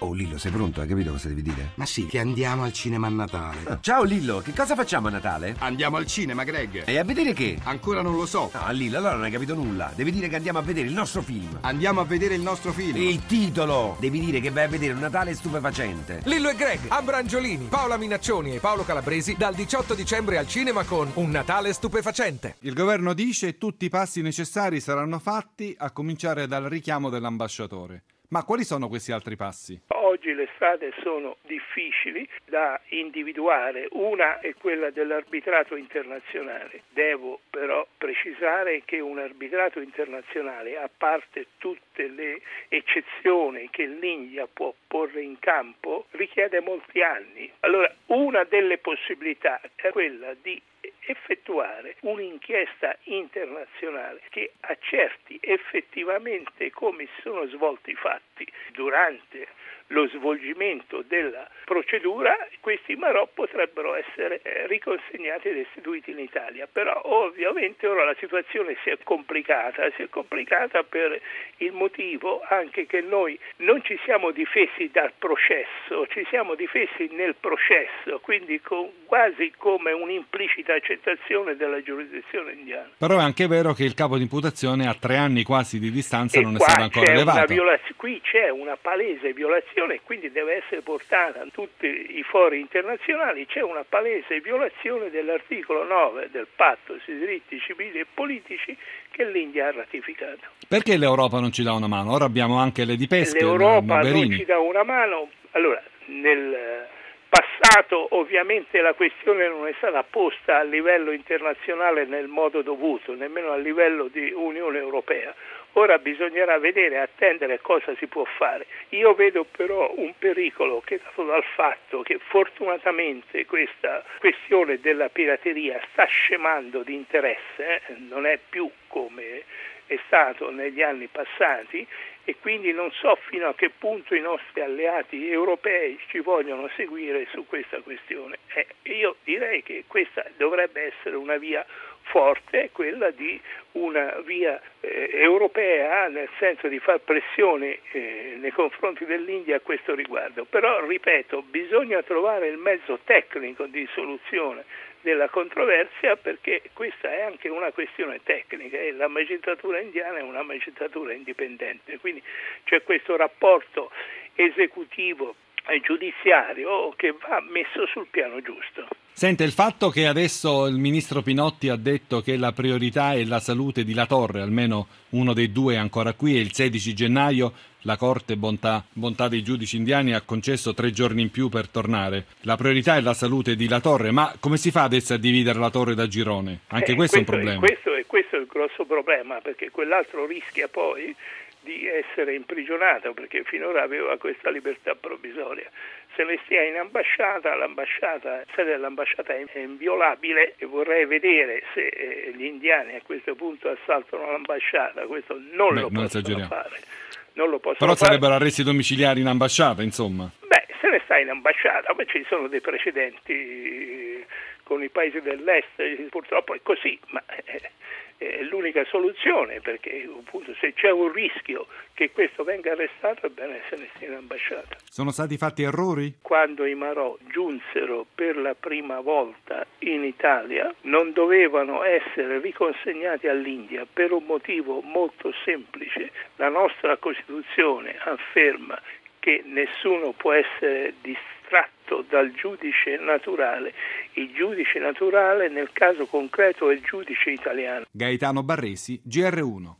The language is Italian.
Oh Lillo, sei pronto? Hai capito cosa devi dire? Ma sì, che andiamo al cinema a Natale. Ah, ciao Lillo, che cosa facciamo a Natale? Andiamo al cinema, Greg. E a vedere che? Ancora non lo so. No, Lillo, allora non hai capito nulla. Devi dire che andiamo a vedere il nostro film. Andiamo a vedere il nostro film. Il titolo! Devi dire che vai a vedere un Natale stupefacente. Lillo e Greg, Ambrangiolini, Paola Minaccioni e Paolo Calabresi dal 18 dicembre al cinema con Un Natale stupefacente. Il governo dice tutti i passi necessari saranno fatti a cominciare dal richiamo dell'ambasciatore. Ma quali sono questi altri passi? Oggi le strade sono difficili da individuare, una è quella dell'arbitrato internazionale. Devo però precisare che un arbitrato internazionale, a parte tutte le eccezioni che l'India può porre in campo, richiede molti anni. Allora, una delle possibilità è quella di effettuare un'inchiesta internazionale che accerti effettivamente come si sono svolti i fatti durante lo svolgimento della procedura, questi marò potrebbero essere eh, riconsegnati e restituiti in Italia. Però ovviamente ora la situazione si è complicata, si è complicata per il motivo anche che noi non ci siamo difesi dal processo, ci siamo difesi nel processo, quindi quasi come un'implicita accettazione della giurisdizione indiana. Però è anche vero che il capo di imputazione a tre anni quasi di distanza e non è stato ancora elevato. Violaz- qui c'è una palese violazione e quindi deve essere portata a tutti i fori internazionali, c'è una palese violazione dell'articolo 9 del patto sui diritti civili e politici che l'India ha ratificato. Perché l'Europa non ci dà una mano? Ora abbiamo anche le di pesca. L'Europa non ci dà una mano. Allora, nel passato ovviamente la questione non è stata posta a livello internazionale nel modo dovuto, nemmeno a livello di Unione Europea. Ora bisognerà vedere, attendere cosa si può fare. Io vedo però un pericolo che è dato dal fatto che fortunatamente questa questione della pirateria sta scemando di interesse, eh? non è più come è stato negli anni passati e quindi non so fino a che punto i nostri alleati europei ci vogliono seguire su questa questione. Eh, io direi che questa dovrebbe essere una via forte, quella di una via eh, europea nel senso di far pressione eh, nei confronti dell'India a questo riguardo. Però, ripeto, bisogna trovare il mezzo tecnico di soluzione della controversia perché questa è anche una questione tecnica e la magistratura indiana è una magistratura indipendente, quindi c'è questo rapporto esecutivo e giudiziario che va messo sul piano giusto. Sente, il fatto che adesso il ministro Pinotti ha detto che la priorità è la salute di La Torre, almeno uno dei due è ancora qui, e il 16 gennaio la Corte bontà, bontà, dei giudici indiani ha concesso tre giorni in più per tornare. La priorità è la salute di La Torre, ma come si fa adesso a dividere La Torre da Girone? Anche eh, questo, questo, è un problema. Questo, questo è il grosso problema, perché quell'altro rischia poi di essere imprigionato perché finora aveva questa libertà provvisoria. Se ne stia in ambasciata, l'ambasciata, la sede dell'ambasciata è inviolabile e vorrei vedere se eh, gli indiani a questo punto assaltano l'ambasciata, questo non Beh, lo non possono fare. Non lo possono Però fare. sarebbero arresti domiciliari in ambasciata, insomma. Beh, se ne sta in ambasciata, ma ci sono dei precedenti con i paesi dell'est, purtroppo è così, ma è l'unica soluzione perché appunto se c'è un rischio che questo venga arrestato è bene se ne stia in ambasciata. Sono stati fatti errori? Quando i Marò giunsero per la prima volta in Italia non dovevano essere riconsegnati all'India per un motivo molto semplice. La nostra Costituzione afferma che nessuno può essere distratto dal giudice naturale. Il giudice naturale nel caso concreto è il giudice italiano. Gaetano Barresi, GR1.